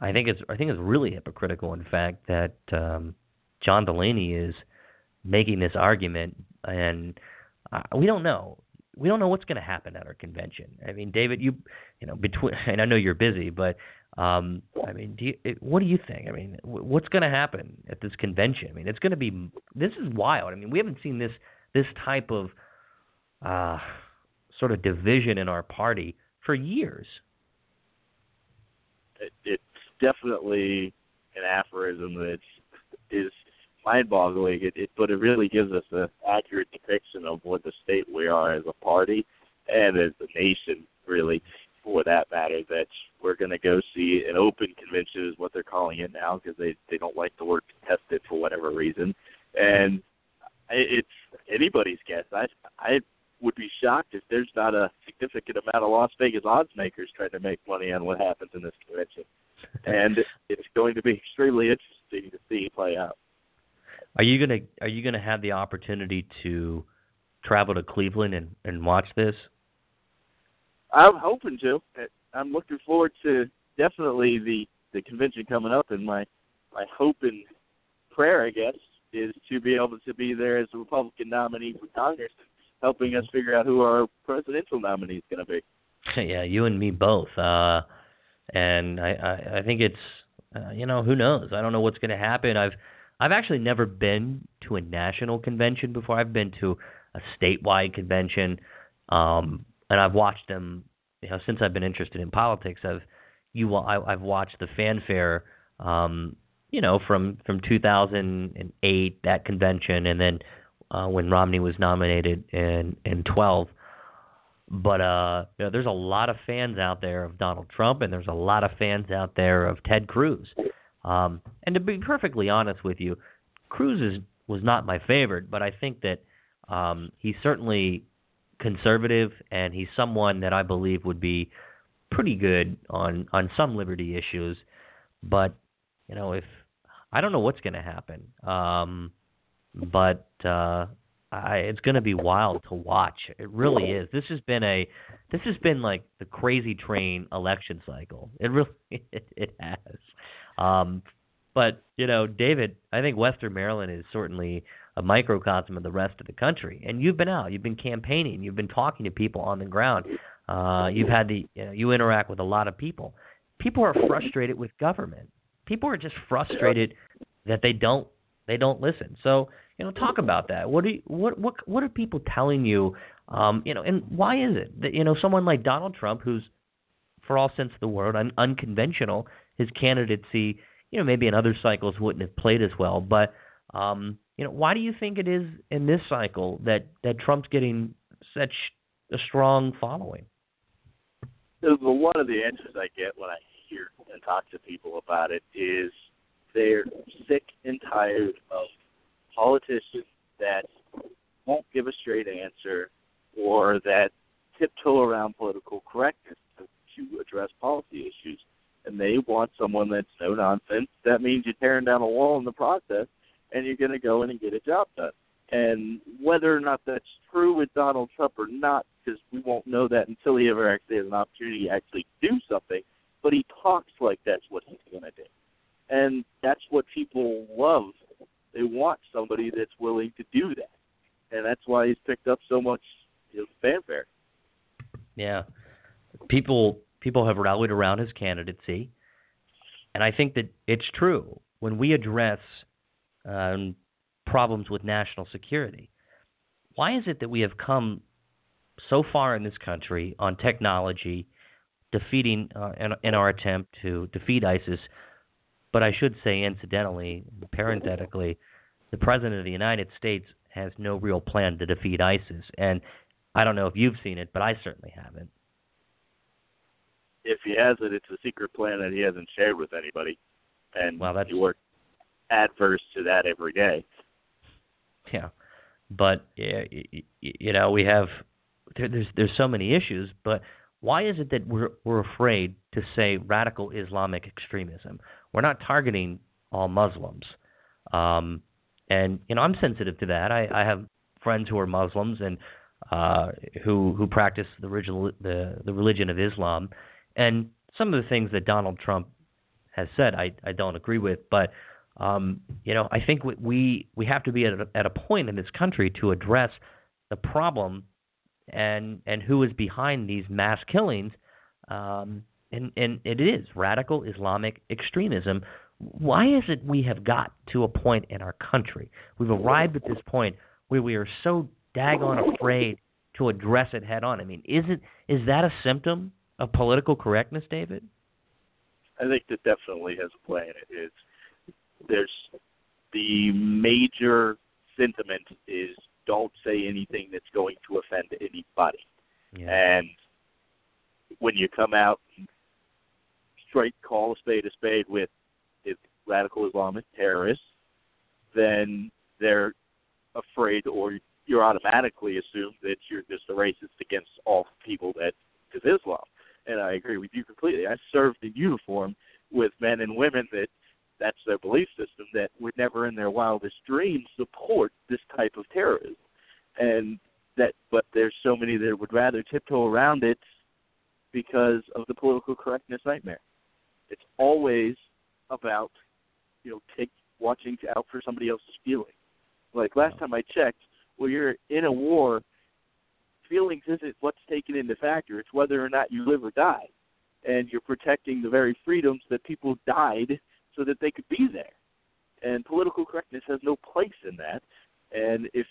I think it's I think it's really hypocritical, in fact, that um, John Delaney is making this argument, and uh, we don't know. We don't know what's going to happen at our convention. I mean, David, you, you know, between, and I know you're busy, but um, I mean, do you, what do you think? I mean, what's going to happen at this convention? I mean, it's going to be this is wild. I mean, we haven't seen this this type of uh, sort of division in our party for years. It, it's definitely an aphorism that is mind-boggling. It, it, but it really gives us an accurate depiction of what the state we are as a party and as a nation, really, for that matter. That we're going to go see an open convention is what they're calling it now because they they don't like the word contested for whatever reason, and it's anybody's guess. I I would be shocked if there's not a significant amount of Las Vegas odds makers trying to make money on what happens in this convention, and it's going to be extremely interesting to see play out. Are you gonna Are you gonna have the opportunity to travel to Cleveland and and watch this? I'm hoping to. I'm looking forward to definitely the the convention coming up, and my my hope and prayer, I guess, is to be able to be there as a Republican nominee for Congress, helping us figure out who our presidential nominee is going to be. yeah, you and me both. Uh, and I, I I think it's uh, you know who knows. I don't know what's going to happen. I've I've actually never been to a national convention before. I've been to a statewide convention, um, and I've watched them. You know, since I've been interested in politics, I've you I, I've watched the fanfare. Um, you know, from from 2008 that convention, and then uh, when Romney was nominated in in 12. But uh, you know, there's a lot of fans out there of Donald Trump, and there's a lot of fans out there of Ted Cruz. Um, and to be perfectly honest with you, Cruz is, was not my favorite, but I think that um, he's certainly conservative, and he's someone that I believe would be pretty good on on some liberty issues. But you know, if I don't know what's going to happen, um, but uh, I, it's going to be wild to watch. It really is. This has been a this has been like the crazy train election cycle. It really it, it has. Um, but you know, David, I think Western Maryland is certainly a microcosm of the rest of the country. And you've been out, you've been campaigning, you've been talking to people on the ground. Uh, you've had the you, know, you interact with a lot of people. People are frustrated with government. People are just frustrated that they don't they don't listen. So you know, talk about that. What do you, what what what are people telling you? Um, you know, and why is it that you know someone like Donald Trump, who's for all sense of the word un- unconventional, his candidacy, you know, maybe in other cycles wouldn't have played as well. But um, you know, why do you think it is in this cycle that that Trump's getting such a strong following? One of the answers I get when I hear and talk to people about it is they're sick and tired of politicians that won't give a straight answer or that tiptoe around political correctness to address policy issues and they want someone that's no nonsense. That means you're tearing down a wall in the process, and you're going to go in and get a job done. And whether or not that's true with Donald Trump or not, because we won't know that until he ever actually has an opportunity to actually do something. But he talks like that's what he's going to do, and that's what people love. They want somebody that's willing to do that, and that's why he's picked up so much you know, fanfare. Yeah, people people have rallied around his candidacy, and I think that it's true when we address um, problems with national security. Why is it that we have come so far in this country on technology, defeating uh, in, in our attempt to defeat ISIS? But I should say, incidentally, parenthetically, the president of the United States has no real plan to defeat ISIS, and I don't know if you've seen it, but I certainly haven't. If he has it, it's a secret plan that he hasn't shared with anybody, and well, that's... he works adverse to that every day. Yeah, but you know we have there, there's there's so many issues, but why is it that we're we're afraid to say radical Islamic extremism? We're not targeting all Muslims, um, and you know I'm sensitive to that. I, I have friends who are Muslims and uh, who who practice the, original, the the religion of Islam, and some of the things that Donald Trump has said I I don't agree with, but um, you know, I think we we have to be at a, at a point in this country to address the problem and and who is behind these mass killings. Um, and and it is radical Islamic extremism. Why is it we have got to a point in our country? We've arrived at this point where we are so daggone afraid to address it head on. I mean, is it is that a symptom of political correctness, David? I think that definitely has a play in it. It's there's the major sentiment is don't say anything that's going to offend anybody. Yeah. And when you come out straight call a spade a spade with radical Islamic terrorists, then they're afraid or you're automatically assumed that you're just a racist against all people that is Islam. And I agree with you completely. I served in uniform with men and women that that's their belief system that would never in their wildest dreams support this type of terrorism. And that but there's so many that would rather tiptoe around it because of the political correctness nightmare. It's always about you know take watching out for somebody else's feelings like last time i checked well you're in a war feelings isn't what's taken into factor it's whether or not you live or die and you're protecting the very freedoms that people died so that they could be there. And political correctness has no place in that. And if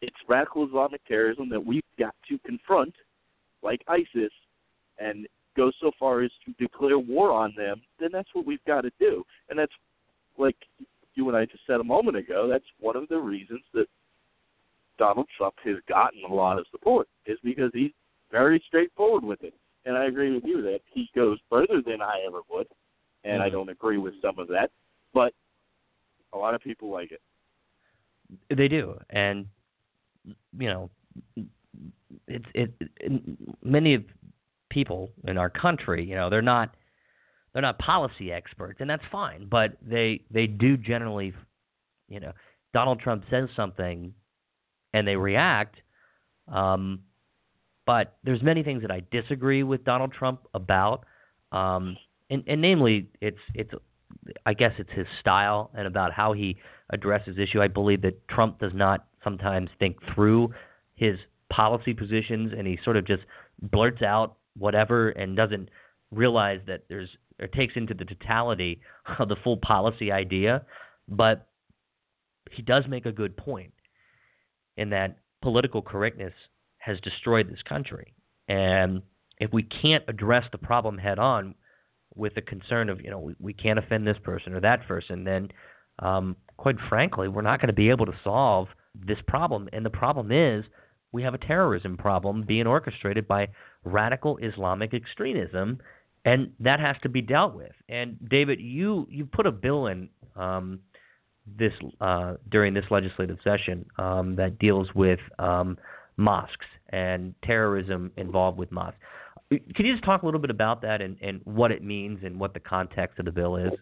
it's radical Islamic terrorism that we've got to confront, like ISIS, and go so far as to declare war on them, then that's what we've got to do. And that's like you and I just said a moment ago, that's one of the reasons that Donald Trump has gotten a lot of support, is because he's very straightforward with it. And I agree with you that he goes further than I ever would and mm-hmm. I don't agree with some of that, but a lot of people like it. They do, and you know, it's it, it many of people in our country, you know, they're not they're not policy experts, and that's fine, but they they do generally, you know, Donald Trump says something, and they react. Um, but there's many things that I disagree with Donald Trump about. Um, and, and namely, it's it's I guess it's his style and about how he addresses issue. I believe that Trump does not sometimes think through his policy positions, and he sort of just blurts out whatever and doesn't realize that there's or takes into the totality of the full policy idea. But he does make a good point in that political correctness has destroyed this country, and if we can't address the problem head on, with the concern of you know we, we can't offend this person or that person, then um, quite frankly, we're not going to be able to solve this problem. And the problem is we have a terrorism problem being orchestrated by radical Islamic extremism, and that has to be dealt with. And David, you you put a bill in um, this uh, during this legislative session um, that deals with um, mosques and terrorism involved with mosques. Can you just talk a little bit about that and, and what it means and what the context of the bill is?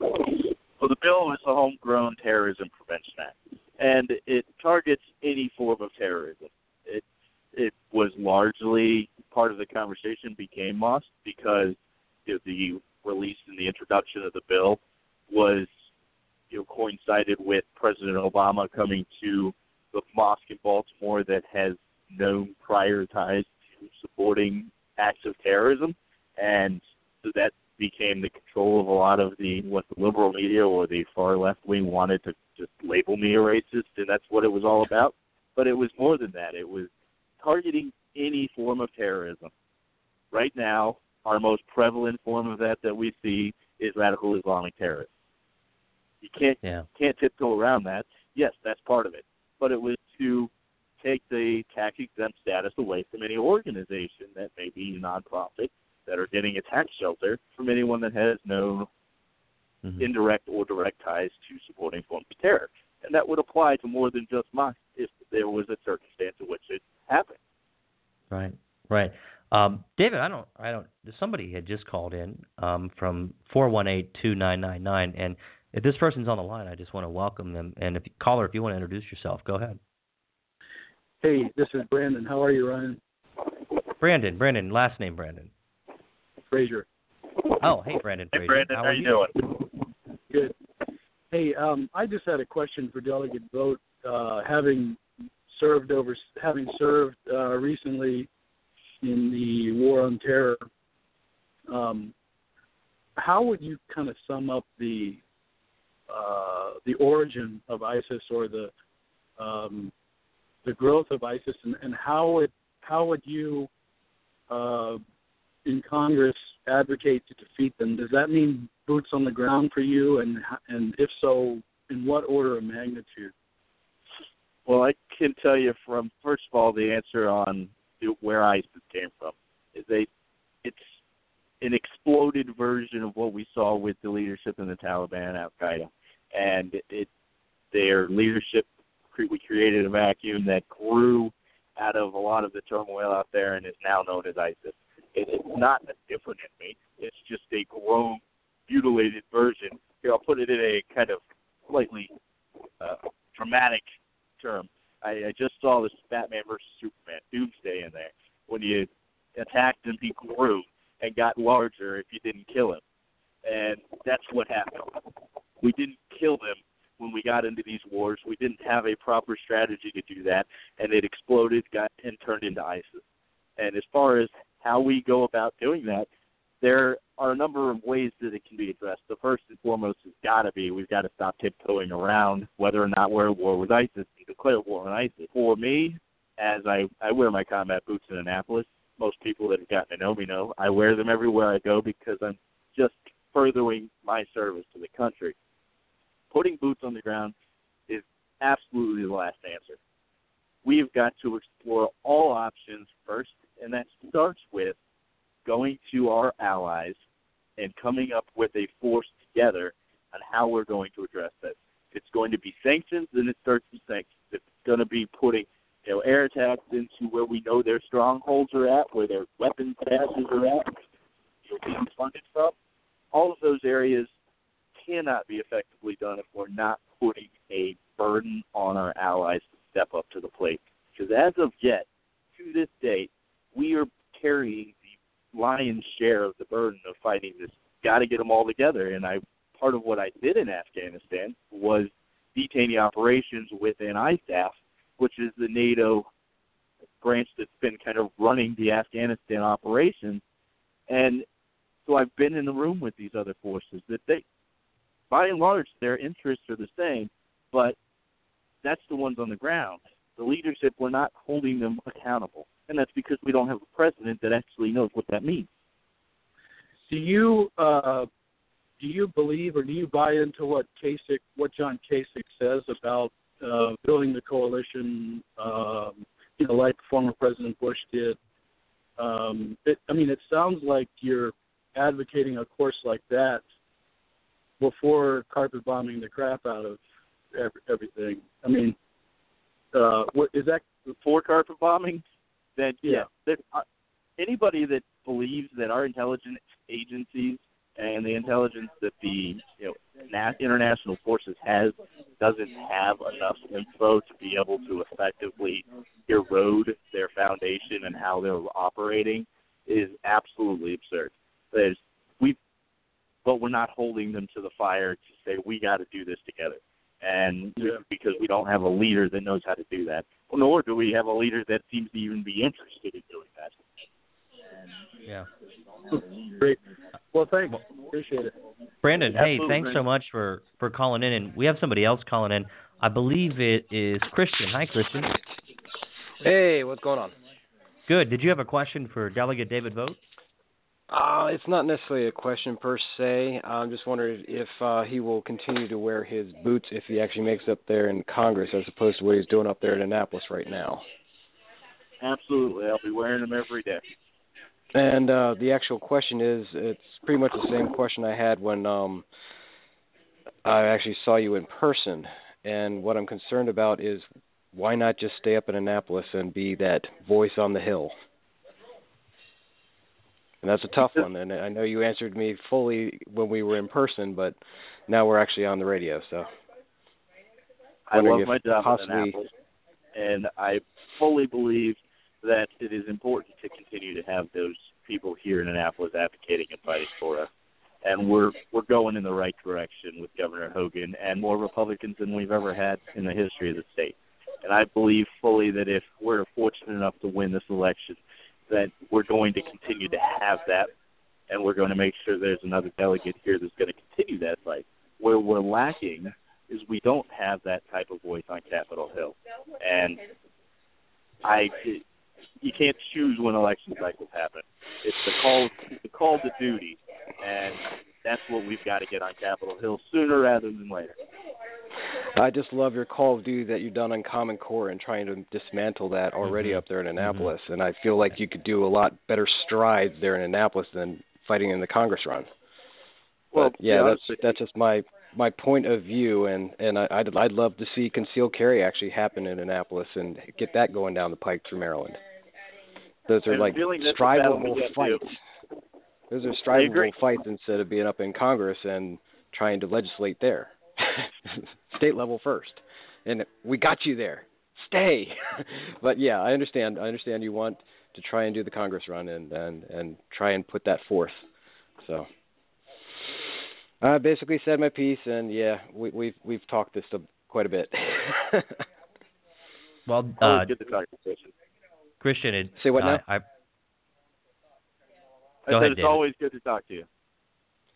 Well, the bill is the Homegrown Terrorism Prevention Act, and it targets any form of terrorism. It it was largely part of the conversation became lost because the release and the introduction of the bill was you know coincided with President Obama coming to the mosque in Baltimore that has known prior ties to supporting acts of terrorism, and so that became the control of a lot of the what the liberal media or the far left wing wanted to just label me a racist, and that's what it was all about. But it was more than that. It was targeting any form of terrorism. Right now, our most prevalent form of that that we see is radical Islamic terrorism. You can't Yeah. can't tiptoe around that. Yes, that's part of it, but it was to take the tax exempt status away from any organization that may be a nonprofit that are getting a tax shelter from anyone that has no Mhm. indirect or direct ties to supporting forms of terror. And that would apply to more than just mosques if there was a circumstance in which it happened. Right, right. Um, David, I don't, I don't. Somebody had just called in um, from four one eight two nine nine nine, and if this person's on the line, I just want to welcome them. And if caller, if you want to introduce yourself, go ahead. Hey, this is Brandon. How are you, Ryan? Brandon, Brandon, last name Brandon. Frazier. Oh, hey Brandon. Hey, Frazier. Brandon, how how are you doing? Good. Hey, um, I just had a question for Delegate Vogt. Uh, having served over, having served uh, recently in the war on terror, um, how would you kind of sum up the the origin of ISIS or the um, the growth of ISIS, and, and how would how would you uh, in Congress advocate to defeat them? Does that mean boots on the ground for you, and and if so, in what order of magnitude? Well, I can tell you from first of all the answer on where ISIS came from is they it's an exploded version of what we saw with the leadership in the Taliban Al Qaeda, and it, it their leadership we created a vacuum that grew out of a lot of the turmoil out there and is now known as ISIS. It, it's not a different enemy; it's just a grown, mutilated version. Here, I'll put it in a kind of slightly uh, dramatic term. I, I just saw this Batman versus Superman Doomsday in there. When you attacked him, he grew and got larger if you didn't kill him, and that's what happened. We didn't kill them when we got into these wars. We didn't have a proper strategy to do that, and it exploded, got and turned into ISIS. And as far as how we go about doing that, there are a number of ways that it can be addressed. The first and foremost has got to be we've got to stop tiptoeing around whether or not we're at war with ISIS and declare war on ISIS. For me, as I, I wear my combat boots in Annapolis, most people that have gotten to know me know I wear them everywhere I go because I'm just furthering my service to the country. Putting boots on the ground is absolutely the last answer. We have got to explore all options first, and that starts with going to our allies and coming up with a force together on how we're going to address this. If it's going to be sanctions, then it starts with sanctions. If it's going to be putting you know, air attacks into where we know their strongholds are at, where their weapons caches are at, you know, being funded from, all of those areas cannot be effectively done if we're not putting a burden on our allies to step up to the plate. Because as of yet, to this date, we are carrying the lion's share of the burden of fighting this. Got to get them all together, and I part of what I did in Afghanistan was detainee operations within ISAF, which is the NATO branch that's been kind of running the Afghanistan operations. And so I've been in the room with these other forces that they, by and large, their interests are the same, but that's the ones on the ground. The leadership, we're not holding them accountable. And that's because we don't have a president that actually knows what that means. Do you uh, do you believe or do you buy into what Kasich, what John Kasich says about uh, building the coalition? Um, you know, like former President Bush did. Um, it, I mean, it sounds like you're advocating a course like that before carpet bombing the crap out of every, everything. I mean, uh, what is that? before carpet bombing, then Yeah. yeah, that, uh, anybody that believes that our intelligence agencies and the intelligence that the you know na- international forces has doesn't have enough info to be able to effectively erode their foundation and how they're operating is absolutely absurd. There's but we're not holding them to the fire to say we got to do this together, and Yeah. because we don't have a leader that knows how to do that, nor do we have a leader that seems to even be interested in doing that. Yeah. Great. Well, thanks. Appreciate it. Brandon, hey, thanks so much for for calling in, and we have somebody else calling in. I believe it is Christian. Hi, Christian. Hey, what's going on? Good. Did you have a question for Delegate David Vogt? Uh, it's not necessarily a question per se. I'm just wondering if uh, he will continue to wear his boots if he actually makes it up there in Congress, as opposed to what he's doing up there in Annapolis right now. Absolutely, I'll be wearing them every day. And uh, the actual question is, it's pretty much the same question I had when um, I actually saw you in person. And what I'm concerned about is, why not just stay up in Annapolis and be that voice on the hill? And that's a tough one. And I know you answered me fully when we were in person, but now we're actually on the radio. So I love my job possibly- at Annapolis, and I fully believe that it is important to continue to have those people here in Annapolis advocating and fighting for us. And we're we're going in the right direction with Governor Hogan and more Republicans than we've ever had in the history of the state. And I believe fully that if we're fortunate enough to win this election, that we're going to continue to have that, and we're going to make sure there's another delegate here that's going to continue that fight. Where we're lacking is we don't have that type of voice on Capitol Hill, and I you can't choose when election cycles happen. It's the call the call to duty, and that's what we've got to get on Capitol Hill sooner rather than later. I just love your Call of Duty that you've done on Common Core and trying to dismantle that already Mhm. up there in Annapolis. And I feel like you could do a lot better strides there in Annapolis than fighting in the Congress run. Well, But, yeah, to that's honest that's just my my point of view, and and I, I'd I'd love to see concealed carry actually happen in Annapolis and get that going down the pike through Maryland. Those are like feeling that's a battle we strivable fights. Those are agree. strivable fights instead of being up in Congress and trying to legislate there. State level first. And we got you there. Stay. but yeah, I understand. I understand you want to try and do the Congress run and and and try and put that forth. So I basically said my piece, and yeah, we, we've we've talked this a, quite a bit. Well, Always uh, get the conversation. Christian, it, Say what now? I, I, I said ahead, it's David. always good to talk to you.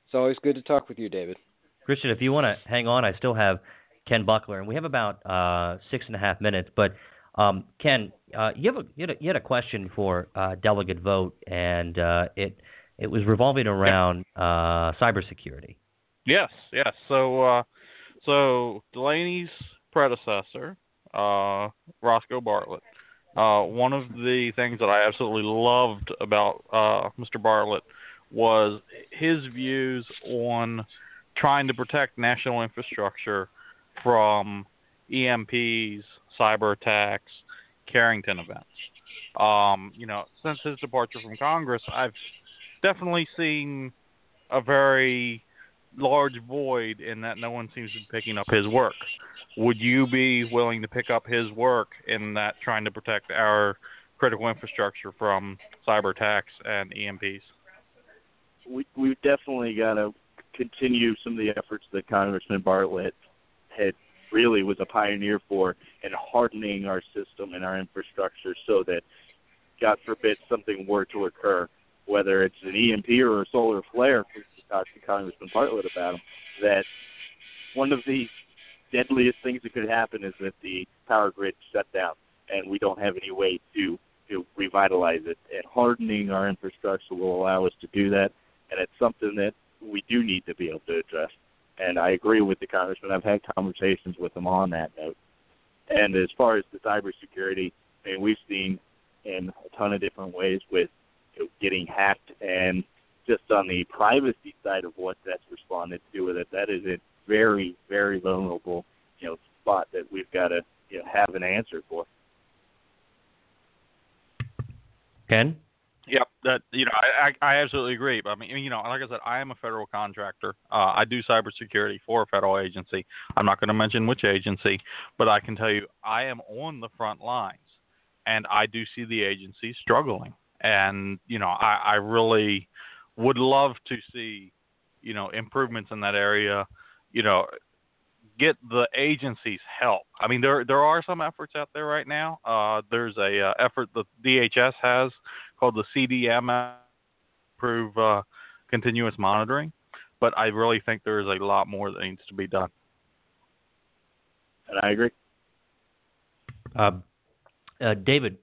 it's always good to talk with you, David. Christian, if you want to hang on, I still have Ken Buckler, and we have about uh, six and a half minutes. But um, Ken, uh, you have a you had a, you had a question for uh, Delegate Vogt, and uh, it it was revolving around uh, cybersecurity. Yes, yes. So, uh, so Delaney's predecessor, uh, Roscoe Bartlett. Uh, one of the things that I absolutely loved about uh, Mr. Bartlett was his views on trying to protect national infrastructure from EMPs, cyber attacks, Carrington events. Um, you know, since his departure from Congress, I've definitely seen a very large void in that no one seems to be picking up his work. Would you be willing to pick up his work in that trying to protect our critical infrastructure from cyber attacks and EMPs? we we've definitely got to continue some of the efforts that Congressman Bartlett had really was a pioneer for in hardening our system and our infrastructure so that God forbid something were to occur, whether it's an EMP or a solar flare, we talked to Congressman Bartlett about them, that one of the deadliest things that could happen is that the power grid shut down and we don't have any way to to revitalize it. And hardening our infrastructure will allow us to do that and it's something that we do need to be able to address. And I agree with the congressman. I've had conversations with him on that note. And as far as the cybersecurity, I mean, we've seen in a ton of different ways with you know, getting hacked, and just on the privacy side of what that's responded to with it, that is a very, very vulnerable, you know, spot that we've got to you know have an answer for. Ken? That you know I, I absolutely agree. But I mean, you know, like I said, I am a federal contractor. Uh, I do cybersecurity for a federal agency. I'm not going to mention which agency, but I can tell you I am on the front lines, and I do see the agency struggling. And you know, I, I really would love to see you know improvements in that area. You know, get the agencies help. I mean, there there are some efforts out there right now. Uh, there's a uh, effort that DHS has called the CDM, improve uh, continuous monitoring. But I really think there is a lot more that needs to be done. And I agree. Uh, uh, David,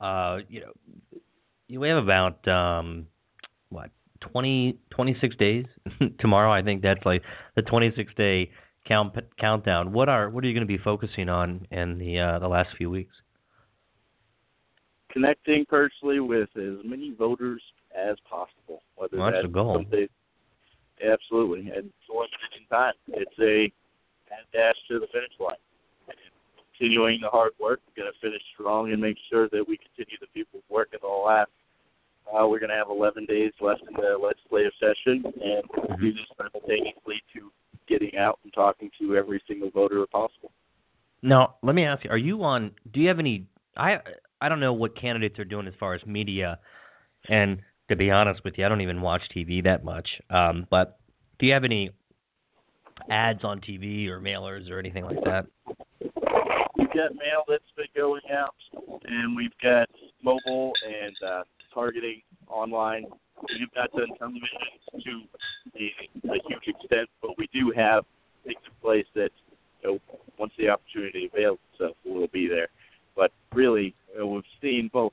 uh, you know, we have about um, what 20, 26 days tomorrow. I think that's like the 26 day count countdown. What are what are you going to be focusing on in the uh, the last few weeks? Connecting personally with as many voters as possible. Whether well, that's that's the goal. Someday, absolutely, and it's limited time. It's a dash to the finish line. Continuing the hard work, we're going to finish strong and make sure that we continue the people's work in the last. Uh, we're going to have 11 days left in the legislative session, and we'll do this simultaneously to getting out and talking to every single voter possible. Now, let me ask you: Are you on? Do you have any? I I don't know what candidates are doing as far as media, and to be honest with you, I don't even watch TV that much. Um, but do you have any ads on TV or mailers or anything like that? We've got mail that's been going out, and we've got mobile and uh, targeting online We've not done television to a, a huge extent, but we do have things in place that, you know, once the opportunity avails itself, we'll be there. But really, you know, we've seen both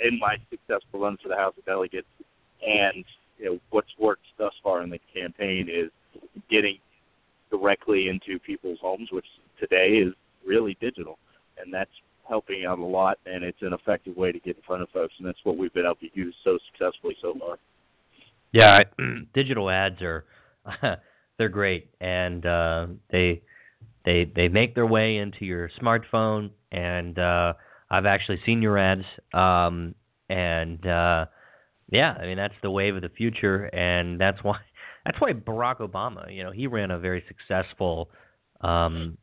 in my successful run for the House of Delegates and you know what's worked thus far in the campaign is getting directly into people's homes, which today is really digital, and that's helping out a lot, and it's an effective way to get in front of folks, and that's what we've been able to use so successfully so far. Yeah, I, digital ads are they're great, and uh, they they they make their way into your smartphone, and uh, I've actually seen your ads, um, and uh, yeah, I mean that's the wave of the future, and that's why that's why Barack Obama, you know, he ran a very successful um,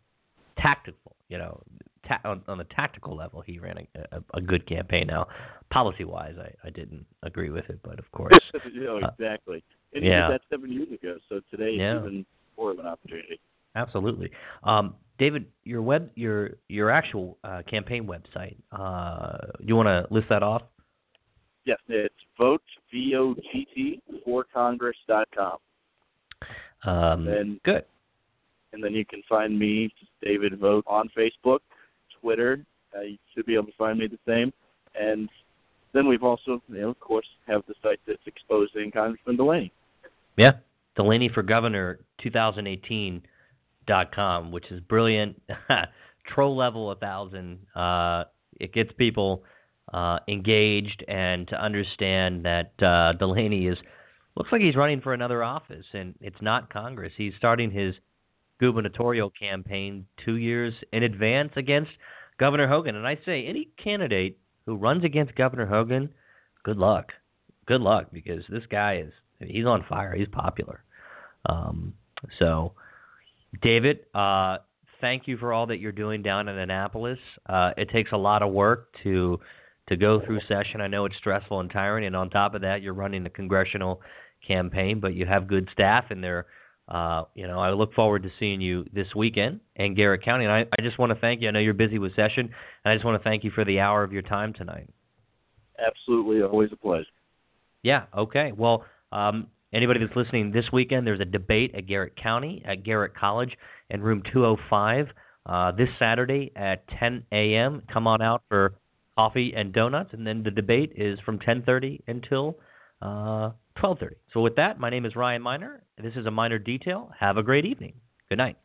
tactical, you know, ta- on, on the tactical level, he ran a, a, a good campaign. Now, policy wise, I, I didn't agree with it, but of course, yeah, exactly. And yeah. he did that seven years ago, so today Yeah. is even more of an opportunity. Absolutely. Um, David, your web, your your actual uh, campaign website. Uh, you want to list that off? Yes, it's Vogt v o g t for congress dot com, Um, And- good. and then you can find me, David Vogt, on Facebook, Twitter. Uh, you should be able to find me the same. And then we've also, you know, of course, have the site that's exposing Congressman Delaney. Yeah, Delaney for Governor 2018.com, which is brilliant. Troll level a thousand. Uh, it gets people uh, engaged and to understand that uh, Delaney is looks like he's running for another office, and it's not Congress. He's starting his gubernatorial campaign two years in advance against Governor Hogan. And I say any candidate who runs against Governor Hogan, good luck. Good luck because this guy is he's on fire. He's popular. Um, so, David, uh, thank you for all that you're doing down in Annapolis. Uh, it takes a lot of work to to go through session. I know it's stressful and tiring, and on top of that, you're running a congressional campaign, but you have good staff, and they're uh, you know, I look forward to seeing you this weekend in Garrett County. And I, I just want to thank you. I know you're busy with session, and I just want to thank you for the hour of your time tonight. Absolutely, always a pleasure. Yeah. Okay. Well, um, anybody that's listening this weekend, there's a debate at Garrett County at Garrett College in room 205 uh, this Saturday at 10 a.m. Come on out for coffee and donuts, and then the debate is from 10:30 until uh, 12:30. So with that, my name is Ryan Miner. This is a Miner Detail. Have a great evening. Good night.